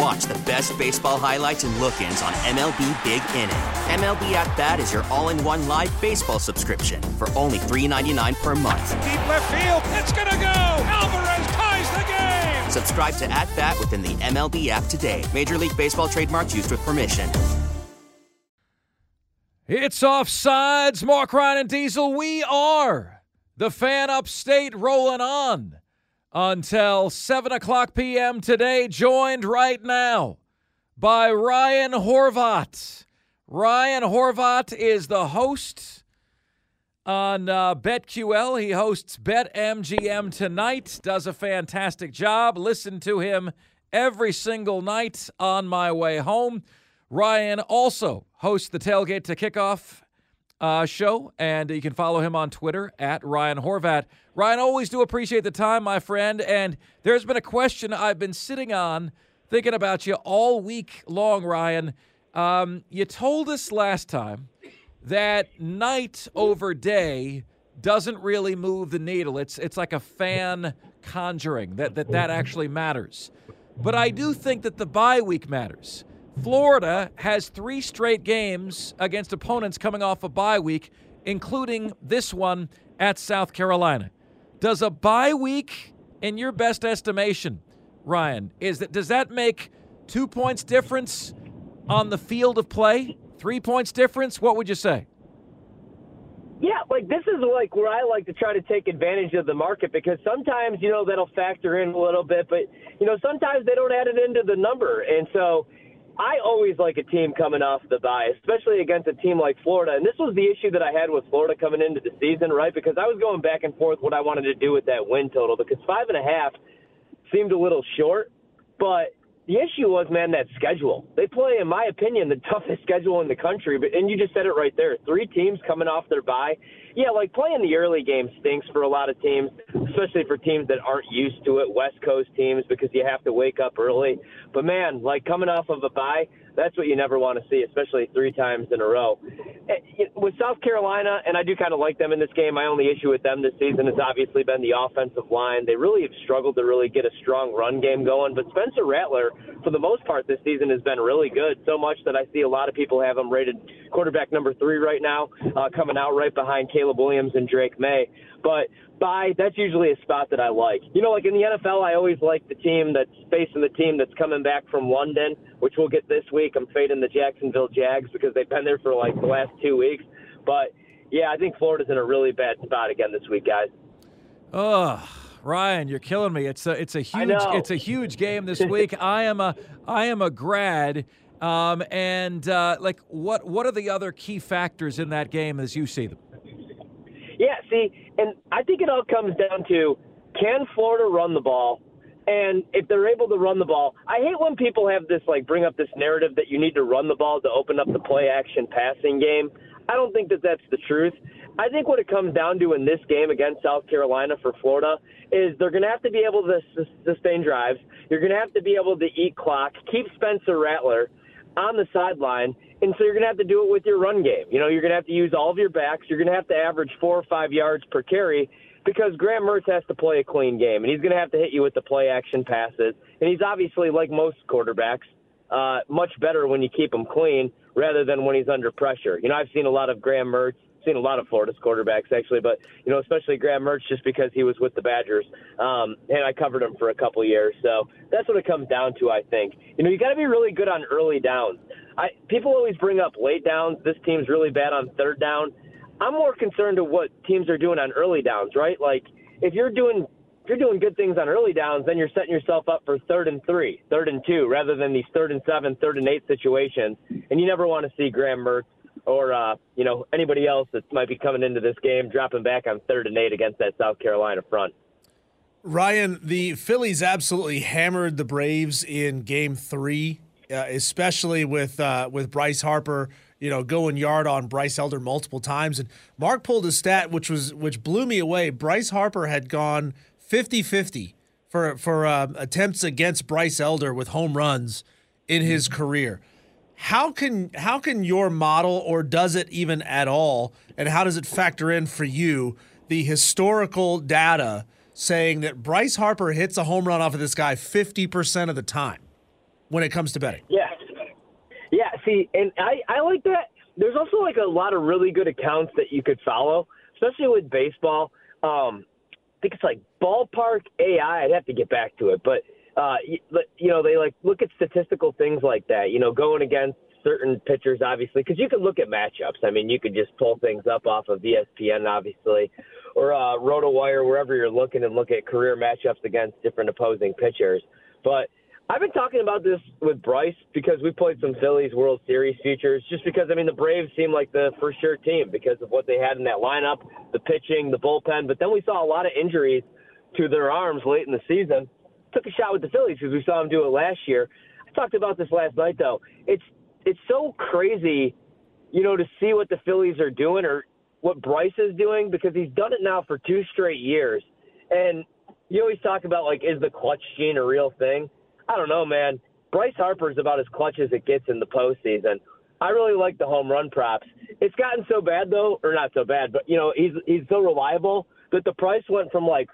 Watch the best baseball highlights and look ins on MLB Big Inning. MLB At Bat is your all in one live baseball subscription for only $3.99 per month. Deep left field, it's to go. Alvarez ties the game. Subscribe to At Bat within the MLB app today. Major League Baseball trademarks used with permission. It's offsides. Mark Ryan and Diesel. We are the fan upstate rolling on until 7 o'clock p.m. today. Joined right now by Ryan Horvat. Ryan Horvat is the host on uh, BetQL. He hosts BetMGM tonight, does a fantastic job. Listen to him every single night on my way home. Ryan also hosts the Tailgate to Kickoff uh, show, and you can follow him on Twitter at Ryan Horvat. Ryan, always do appreciate the time, my friend. And there's been a question I've been sitting on, thinking about you all week long, Ryan. Um, you told us last time that night over day doesn't really move the needle. It's it's like a fan conjuring that that that actually matters. But I do think that the bye week matters. Florida has three straight games against opponents coming off a bye week, including this one at South Carolina. Does a bye week, in your best estimation, Ryan, is that does that make two points difference on the field of play? Three points difference? What would you say? Yeah, like this is like where I like to try to take advantage of the market because sometimes, you know, that'll factor in a little bit, but you know, sometimes they don't add it into the number. And so I always like a team coming off the bye, especially against a team like Florida. And this was the issue that I had with Florida coming into the season, right? Because I was going back and forth what I wanted to do with that win total because five and a half seemed a little short. But the issue was, man, that schedule. They play, in my opinion, the toughest schedule in the country. But and you just said it right there. Three teams coming off their bye. Yeah, like playing the early game stinks for a lot of teams, especially for teams that aren't used to it, West Coast teams, because you have to wake up early. But man, like coming off of a bye, that's what you never want to see, especially three times in a row. Eh, with South Carolina, and I do kind of like them in this game, my only issue with them this season has obviously been the offensive line. They really have struggled to really get a strong run game going, but Spencer Rattler, for the most part this season, has been really good, so much that I see a lot of people have him rated quarterback number three right now, uh, coming out right behind Caleb Williams and Drake Maye. But by that's usually a spot that I like. You know, like in the NFL, I always like the team that's facing the team that's coming back from London, which we'll get this week. I'm fading the Jacksonville Jags because they've been there for like the last two weeks. But yeah, I think Florida's in a really bad spot again this week, guys. Oh, Ryan, you're killing me. It's a it's a huge it's a huge game this week. I am a I am a grad. Um, and uh, like, what what are the other key factors in that game as you see them? Yeah, see, and I think it all comes down to can Florida run the ball? And if they're able to run the ball, I hate when people have this like bring up this narrative that you need to run the ball to open up the play action passing game. I don't think that that's the truth. I think what it comes down to in this game against South Carolina for Florida is they're going to have to be able to sustain drives. You're going to have to be able to eat clock, keep Spencer Rattler on the sideline, and so you're going to have to do it with your run game. You know, you're going to have to use all of your backs. You're going to have to average four or five yards per carry because Graham Mertz has to play a clean game, and he's going to have to hit you with the play action passes. And he's obviously, like most quarterbacks, uh, much better when you keep him clean rather than when he's under pressure. You know, I've seen a lot of Graham Mertz seen a lot of Florida's quarterbacks actually, but you know, especially Graham Mertz just because he was with the Badgers, um, and I covered him for a couple years. So that's what it comes down to, I think. You know, you got to be really good on early downs. I people always bring up late downs. This team's really bad on third down. I'm more concerned to what teams are doing on early downs, right? Like if you're doing if you're doing good things on early downs, then you're setting yourself up for third and three, third and two, rather than these third and seven, third and eight situations. And you never want to see Graham Mertz or uh, you know anybody else that might be coming into this game dropping back on third and eight against that South Carolina front. Ryan, the Phillies absolutely hammered the Braves in Game Three, uh, especially with uh, with Bryce Harper, you know, going yard on Bryce Elder multiple times. And Mark pulled a stat which was which blew me away. Bryce Harper had gone 50-50 for for uh, attempts against Bryce Elder with home runs in his career. How can how can your model, or does it even at all, and how does it factor in for you the historical data? saying that Bryce Harper hits a home run off of this guy 50% of the time when it comes to betting. Yeah. Yeah, see, and I, I like that. There's also like a lot of really good accounts that you could follow, especially with baseball. Um, I think it's like ballpark AI. I'd have to get back to it, but uh, you, you know, they like look at statistical things like that. You know, going against certain pitchers, obviously, because you could look at matchups. I mean, you could just pull things up off of ESPN, obviously, or uh, RotoWire, wherever you're looking, and look at career matchups against different opposing pitchers. But I've been talking about this with Bryce because we played some Phillies World Series futures. Just because I mean the Braves seem like the for sure team because of what they had in that lineup, the pitching, the bullpen. But then we saw a lot of injuries to their arms late in the season. Took a shot with the Phillies because we saw them do it last year. I talked about this last night though. It's it's so crazy, you know, to see what the Phillies are doing or what Bryce is doing because he's done it now for two straight years. And you always talk about like, is the clutch gene a real thing? I don't know, man. Bryce Harper is about as clutch as it gets in the postseason. I really like the home run props. It's gotten so bad though, or not so bad, but you know he's he's so reliable that the price went from like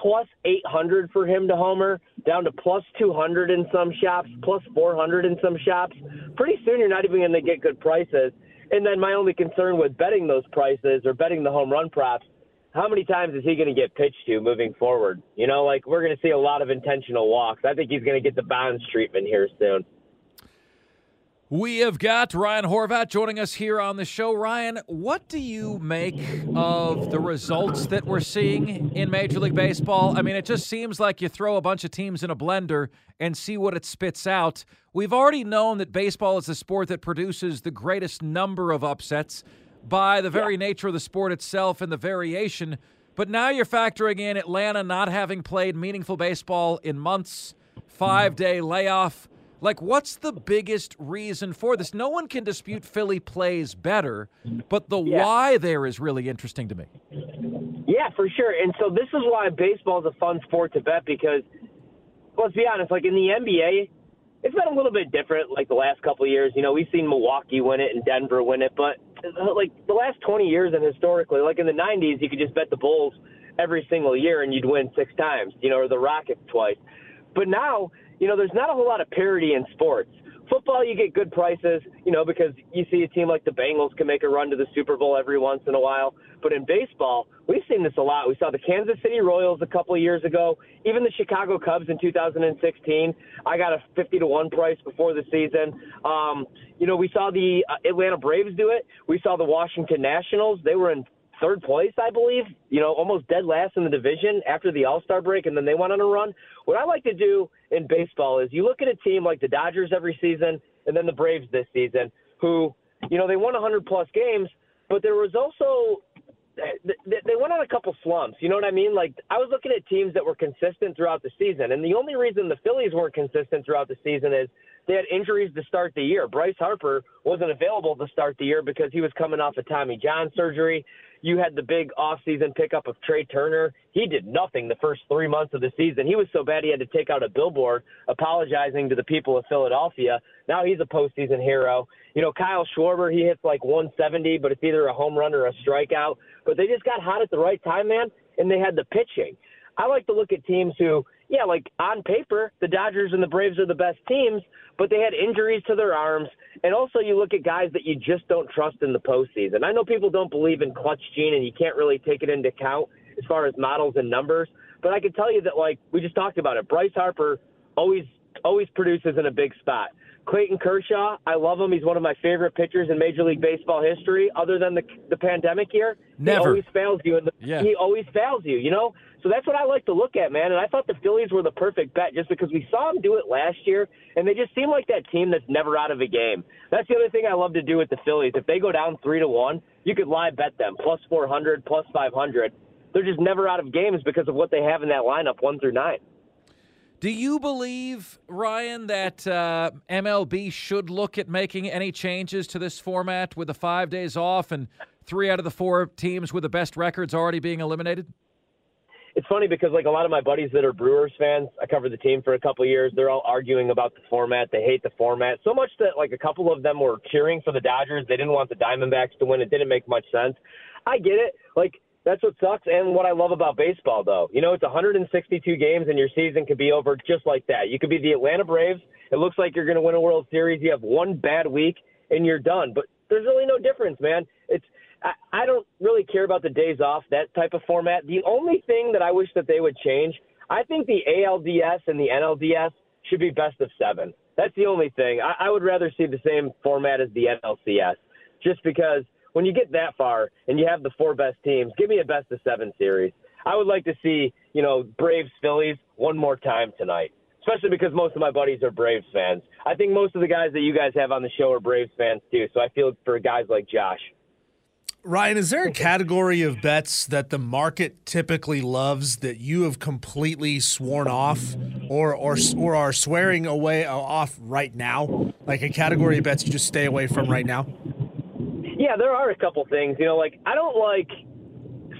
plus 800 for him to homer down to plus 200 in some shops, plus 400 in some shops. Pretty soon you're not even going to get good prices. And then my only concern with betting those prices or betting the home run props, how many times is he going to get pitched to moving forward? You know, like we're going to see a lot of intentional walks. I think he's going to get the Bonds treatment here soon. We have got Ryan Horvat joining us here on the show. Ryan, what do you make of the results that we're seeing in Major League Baseball? I mean, it just seems like you throw a bunch of teams in a blender and see what it spits out. We've already known that baseball is the sport that produces the greatest number of upsets by the very nature of the sport itself and the variation. But now you're factoring in Atlanta not having played meaningful baseball in months, five day layoff. Like, what's the biggest reason for this? No one can dispute Philly plays better, but the Yeah. why there is really interesting to me. Yeah, for sure. And so this is why baseball is a fun sport to bet because, let's be honest, like in the NBA, it's been a little bit different like the last couple of years. You know, we've seen Milwaukee win it and Denver win it, but like the last 20 years and historically, like in the 90s, you could just bet the Bulls every single year and you'd win six times, you know, or the Rockets twice. But now, you know, there's not a whole lot of parity in sports. Football, you get good prices, you know, because you see a team like the Bengals can make a run to the Super Bowl every once in a while. But in baseball, we've seen this a lot. We saw the Kansas City Royals a couple of years ago, even the Chicago Cubs in 2016. I got a 50 to 1 price before the season. Um, you know, we saw the uh, Atlanta Braves do it. We saw the Washington Nationals. They were in third place, I believe, you know, almost dead last in the division after the All Star break, and then they went on a run. What I like to do in baseball is you look at a team like the Dodgers every season, and then the Braves this season, who, you know, they won 100 plus games, but there was also they went on a couple slumps. You know what I mean? Like I was looking at teams that were consistent throughout the season, and the only reason the Phillies weren't consistent throughout the season is they had injuries to start the year. Bryce Harper wasn't available to start the year because he was coming off a Tommy John surgery. You had the big offseason pickup of Trea Turner. He did nothing the first three months of the season. He was so bad he had to take out a billboard apologizing to the people of Philadelphia. Now he's a postseason hero. You know, Kyle Schwarber, he hits like 170, but it's either a home run or a strikeout. But they just got hot at the right time, man, and they had the pitching. I like to look at teams who, yeah, like on paper, the Dodgers and the Braves are the best teams, but they had injuries to their arms. And also, you look at guys that you just don't trust in the postseason. I know people don't believe in clutch gene, and you can't really take it into account as far as models and numbers. But I can tell you that, like we just talked about it, Bryce Harper always always produces in a big spot. Clayton Kershaw, I love him. He's one of my favorite pitchers in Major League Baseball history. Other than the the pandemic year, Never. he always fails you. And Yeah. he always fails you. You know, so that's what I like to look at, man. And I thought the Phillies were the perfect bet just because we saw them do it last year, and they just seem like that team that's never out of a game. That's the other thing I love to do with the Phillies. If they go down three to one, you could live bet them plus four hundred, plus five hundred. They're just never out of games because of what they have in that lineup, one through nine. Do you believe, Ryan, that uh, MLB should look at making any changes to this format with the five days off and three out of the four teams with the best records already being eliminated? it's funny because like a lot of my buddies that are Brewers fans, I covered the team for a couple years. They're all arguing about the format. They hate the format so much that like a couple of them were cheering for the Dodgers. They didn't want the Diamondbacks to win. It didn't make much sense. I get it. Like that's what sucks. And what I love about baseball, though, you know, it's 162 games, and your season could be over just like that. You could be the Atlanta Braves. It looks like you're going to win a World Series. You have one bad week, and you're done. But there's really no difference, man. It's I, I don't really care about the days off, that type of format. The only thing that I wish that they would change, I think the ALDS and the NLDS should be best of seven. That's the only thing. I, I would rather see the same format as the NLCS, just because when you get that far and you have the four best teams, give me a best of seven series. I would like to see, you know, Braves Phillies one more time tonight, especially because most of my buddies are Braves fans. I think most of the guys that you guys have on the show are Braves fans too, so I feel for guys like Josh. Ryan, is there a category of bets that the market typically loves that you have completely sworn off, or or or are swearing away off right now? Like a category of bets you just stay away from right now. Yeah, there are a couple things. You know, like I don't like.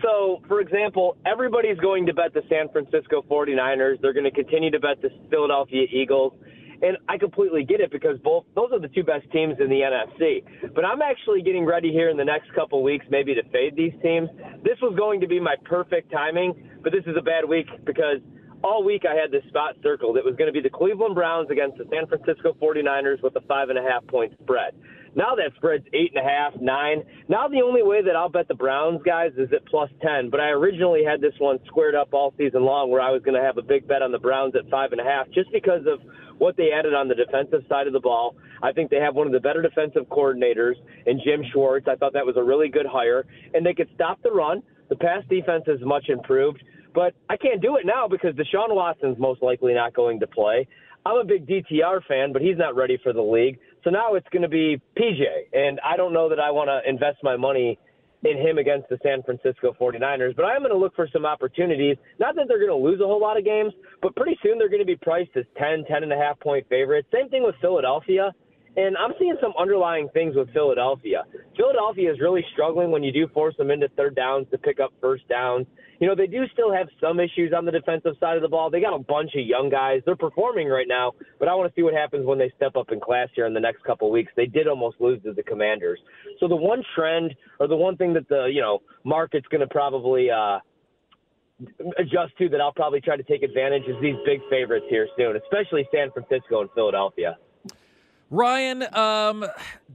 So, for example, everybody's going to bet the San Francisco 49ers. They're going to continue to bet the Philadelphia Eagles. And I completely get it because both those are the two best teams in the NFC. But I'm actually getting ready here in the next couple weeks maybe to fade these teams. This was going to be my perfect timing, but this is a bad week because all week I had this spot circled. It was going to be the Cleveland Browns against the San Francisco 49ers with a five and a half point spread. Now that spread's eight and a half, nine. Now the only way that I'll bet the Browns guys is at plus ten. But I originally had this one squared up all season long where I was going to have a big bet on the Browns at five and a half just because of what they added on the defensive side of the ball. I think they have one of the better defensive coordinators in Jim Schwartz. I thought that was a really good hire, and they could stop the run. The pass defense is much improved, but I can't do it now because Deshaun Watson's most likely not going to play. I'm a big DTR fan, but he's not ready for the league. So now it's going to be PJ, and I don't know that I want to invest my money in him against the San Francisco 49ers, but I'm going to look for some opportunities. Not that they're going to lose a whole lot of games, but pretty soon they're going to be priced as 10, 10 and a half point favorites. Same thing with Philadelphia. And I'm seeing some underlying things with Philadelphia. Philadelphia is really struggling when you do force them into third downs to pick up first downs. You know, they do still have some issues on the defensive side of the ball. They got a bunch of young guys. They're performing right now, but I want to see what happens when they step up in class here in the next couple of weeks. They did almost lose to the Commanders. So the one trend or the one thing that the, you know, market's going to probably uh adjust to that I'll probably try to take advantage is these big favorites here soon, especially San Francisco and Philadelphia. Ryan, um,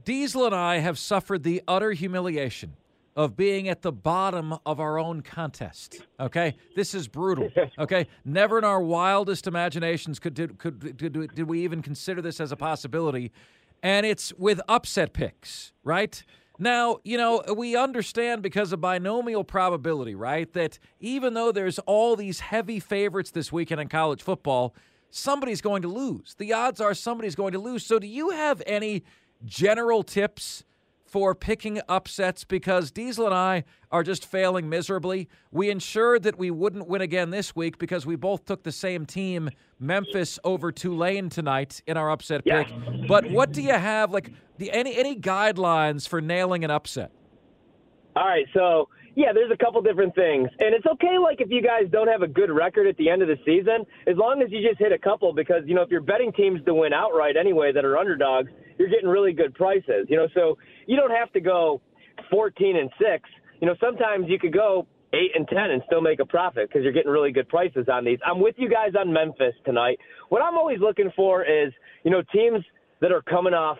Diesel and I have suffered the utter humiliation of being at the bottom of our own contest. Okay, this is brutal. Okay, never in our wildest imaginations could did, could did, did we even consider this as a possibility, and it's with upset picks, right? Now, you know, we understand because of binomial probability, right, that even though there's all these heavy favorites this weekend in college football, somebody's going to lose. The odds are somebody's going to lose. So, do you have any general tips for picking upsets? Because Diesel and I are just failing miserably. We ensured that we wouldn't win again this week because we both took the same team, Memphis over Tulane tonight in our upset Yeah. pick. But what do you have like the any any guidelines for nailing an upset? All right, so yeah, there's a couple different things, and it's okay. Like if you guys don't have a good record at the end of the season, as long as you just hit a couple, because you know if you're betting teams to win outright anyway that are underdogs, you're getting really good prices. You know, so you don't have to go 14 and six. You know, sometimes you could go eight and ten and still make a profit because you're getting really good prices on these. I'm with you guys on Memphis tonight. What I'm always looking for is you know teams that are coming off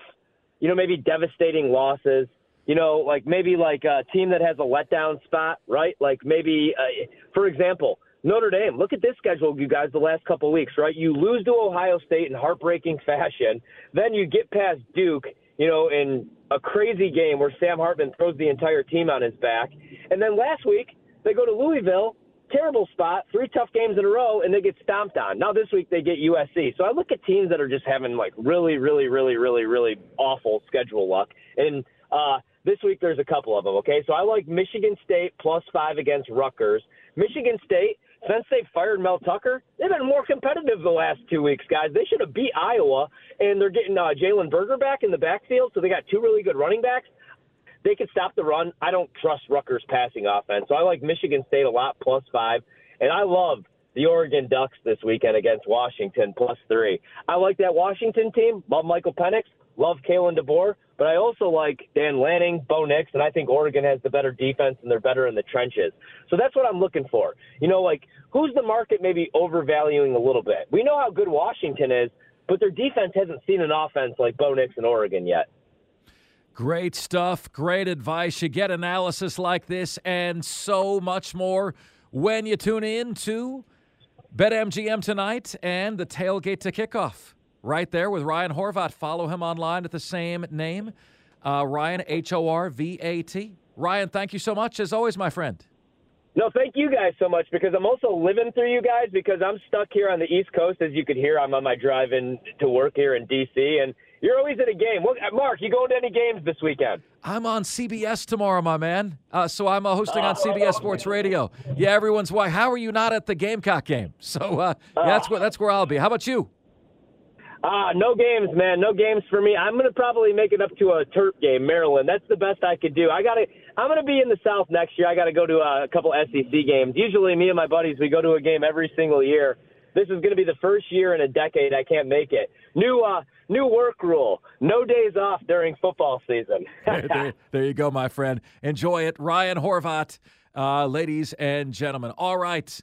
you know, maybe devastating losses. You know, like maybe like a team that has a letdown spot, right? Like maybe, uh, for example, Notre Dame. Look at this schedule, you guys, the last couple of weeks, right? You lose to Ohio State in heartbreaking fashion. Then you get past Duke, you know, in a crazy game where Sam Hartman throws the entire team on his back. And then last week, they go to Louisville, terrible spot, three tough games in a row, and they get stomped on. Now this week they get USC. So I look at teams that are just having like really, really, really, really, really awful schedule luck. And uh, this week there's a couple of them. Okay, so I like Michigan State plus five against Rutgers. Michigan State since they fired Mel Tucker, they've been more competitive the last two weeks, guys. They should have beat Iowa, and they're getting uh, Jalen Berger back in the backfield, so they got two really good running backs. They can stop the run. I don't trust Rutgers' passing offense, so I like Michigan State a lot, plus five, and I love the Oregon Ducks this weekend against Washington, plus three. I like that Washington team. Love Michael Penix. Love Kalen DeBoer. But I also like Dan Lanning, Bo Nix, and I think Oregon has the better defense and they're better in the trenches. So that's what I'm looking for. You know, like who's the market maybe overvaluing a little bit? We know how good Washington is, but their defense hasn't seen an offense like Bo Nix and Oregon yet. Great stuff. Great advice. You get analysis like this and so much more when you tune in to BetMGM tonight and the tailgate to kickoff right there with Ryan Horvat. Follow him online at the same name, uh, Ryan, H O R V A T. Ryan, thank you so much, as always, my friend. No, thank you guys so much because I'm also living through you guys because I'm stuck here on the East Coast. As you could hear, I'm on my drive in to work here in D.C. and you're always at a game. Well, Mark, you going to any games this weekend? I'm on CBS tomorrow, my man. Uh, so I'm uh, hosting on CBS Sports Radio. Yeah, everyone's why? How are you not at the Gamecock game? So uh, yeah, that's where that's where I'll be. How about you? Ah, uh, no games, man. No games for me. I'm gonna probably make it up to a Terp game, Maryland. That's the best I could do. I gotta. I'm gonna be in the South next year. I gotta go to a, a couple SEC games. Usually, me and my buddies we go to a game every single year. This is gonna be the first year in a decade I can't make it. New uh, new work rule: no days off during football season. there, there, you go, my friend. Enjoy it, Ryan Horvat, uh, ladies and gentlemen. All right.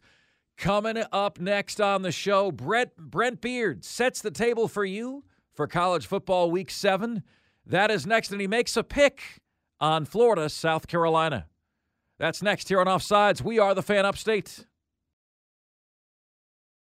Coming up next on the show, Brett Brent Beard sets the table for you for college football week seven. That is next, and he makes a pick on Florida, South Carolina. That's next here on Offsides. We are the fan upstate.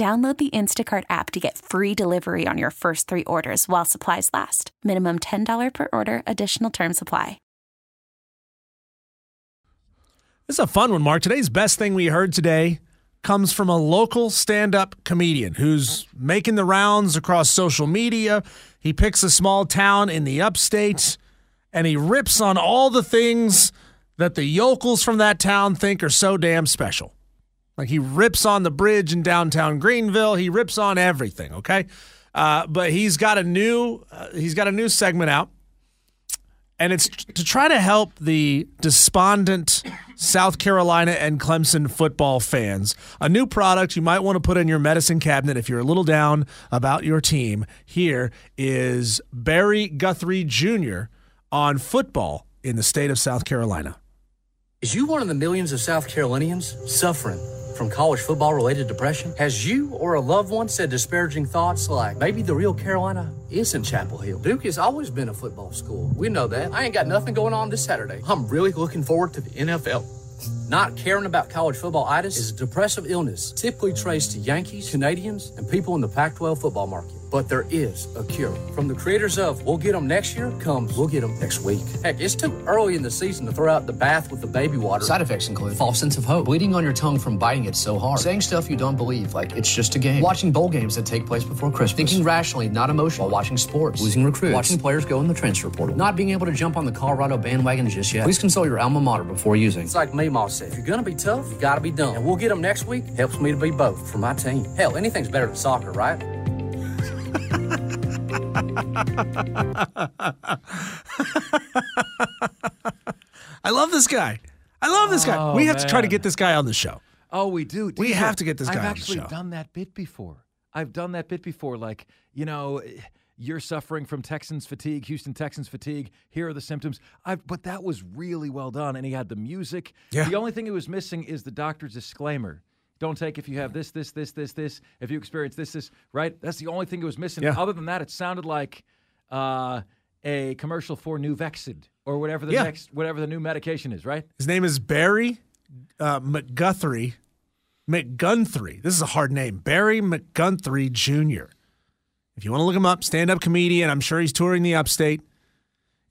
Download the Instacart app to get free delivery on your first three orders while supplies last. Minimum $10 per order, additional term supply. This is a fun one, Mark. Today's best thing we heard today comes from a local stand up comedian who's making the rounds across social media. He picks a small town in the upstate and he rips on all the things that the yokels from that town think are so damn special. Like he rips on the bridge in downtown Greenville. He rips on everything. Okay, uh, but he's got a new uh, he's got a new segment out, and it's to try to help the despondent South Carolina and Clemson football fans. A new product you might want to put in your medicine cabinet if you're a little down about your team. Here is Barry Guthrie Jr. on football in the state of South Carolina. Is you one of the millions of South Carolinians suffering? From college football related depression? Has you or a loved one said disparaging thoughts like, maybe the real Carolina is in Chapel Hill? Duke has always been a football school. We know that. I ain't got nothing going on this Saturday. I'm really looking forward to the NFL. Not caring about college football itis is a depressive illness typically traced to Yankees, Canadians, and people in the Pac 12 football market but there is a cure. From the creators of We'll Get Them Next Year comes We'll Get Them Next Week. Heck, it's too early in the season to throw out the bath with the baby water. Side effects include false sense of hope, bleeding on your tongue from biting it so hard, saying stuff you don't believe, like it's just a game, watching bowl games that take place before Christmas, thinking rationally, not emotionally, while watching sports, losing recruits, watching players go in the transfer portal, not being able to jump on the Colorado bandwagon just yet. Please consult your alma mater before using. It's like Meemaw said, if you're gonna be tough, you gotta be dumb. And We'll Get Them Next Week helps me to be both for my team. Hell, anything's better than soccer, right? I love this guy. I love this guy. Oh, we have to try to get this guy on the show. Oh, we do. We have to get this guy I've on the actually done that bit before. I've done that bit before. Like, you know, you're suffering from Texans fatigue, Houston Texans fatigue. Here are the symptoms. I've, but that was really well done. And he had the music. Yeah. The only thing he was missing is the doctor's disclaimer. Don't take if you have this, this, this, this, this. If you experience this, this, right? That's the only thing it was missing. Yeah. Other than that, it sounded like uh, a commercial for New Nuvexid or whatever the Yeah. next, whatever the new medication is, right? His name is Barry uh, McGuthrie. McGunthry. This is a hard name. Barry McGunthry Jr. If you want to look him up, stand up comedian. I'm sure he's touring the upstate.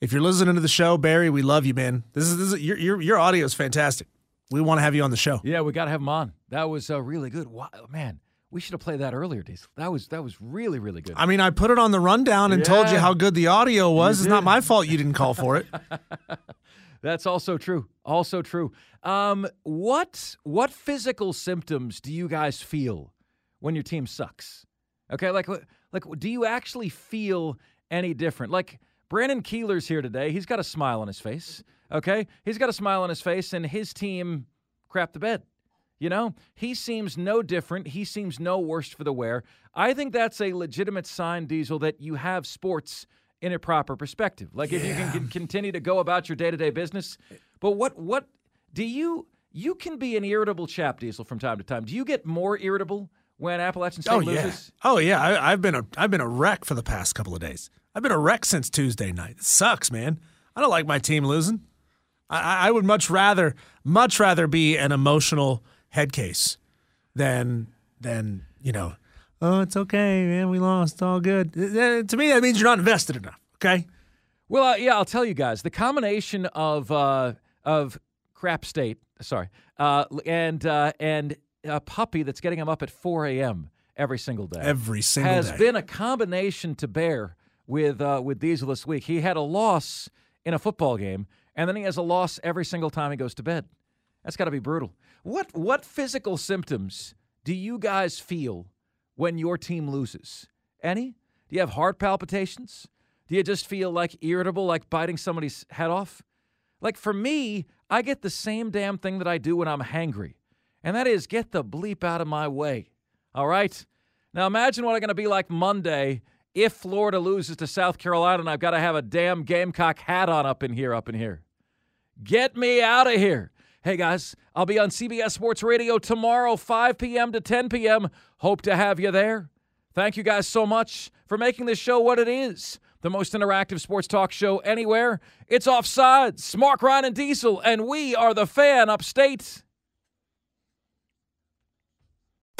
If you're listening to the show, Barry, we love you, man. This is, this is your, your, your audio is fantastic. We want to have you on the show. Yeah, we got to have him on. That was uh, really good. Wow, man, we should have played that earlier, Diesel. That was that was really really good. I mean, I put it on the rundown and told you how good the audio was. You It's not my fault you didn't call for it. That's also true. Also true. Um, what what physical symptoms do you guys feel when your team sucks? Okay, like like do you actually feel any different? Like Brandon Keeler's here today. He's got a smile on his face. Okay, he's got a smile on his face, and his team crap the bed. You know, he seems no different. He seems no worse for the wear. I think that's a legitimate sign, Diesel, that you have sports in a proper perspective. Like if you can, continue to go about your day to day business. But what what do you you can be an irritable chap, Diesel, from time to time. Do you get more irritable when Appalachian State Oh yeah. Oh yeah. I, I've been a I've been a wreck for the past couple of days. I've been a wreck since Tuesday night. It sucks, man. I don't like my team losing. I, I would much rather much rather be an emotional head case than than you know. Oh, it's okay, man. We lost. All good. Uh, To me, that means you're not invested enough. Okay. Well, uh, yeah, I'll tell you guys. The combination of uh, of crap state, sorry, uh, and uh, and a puppy that's getting him up at 4 a.m. every single day. Every single has day. been a combination to bear with uh, with Diesel this week. He had a loss in a football game, and then he has a loss every single time he goes to bed. That's got to be brutal. What what physical symptoms do you guys feel when your team loses? Any? Do you have heart palpitations? Do you just feel like irritable, like biting somebody's head off? Like for me, I get the same damn thing that I do when I'm hangry, and that is get the bleep out of my way. All right? Now imagine what I'm going to be like Monday if Florida loses to South Carolina and I've got to have a damn Gamecock hat on up in here, up in here. Get me out of here. Hey guys, I'll be on CBS Sports Radio tomorrow, 5 p.m. to 10 p.m. Hope to have you there. Thank you guys so much for making this show what it is. The most interactive sports talk show anywhere. It's Offsides, Mark Ryan and Diesel, and we are the fan upstate.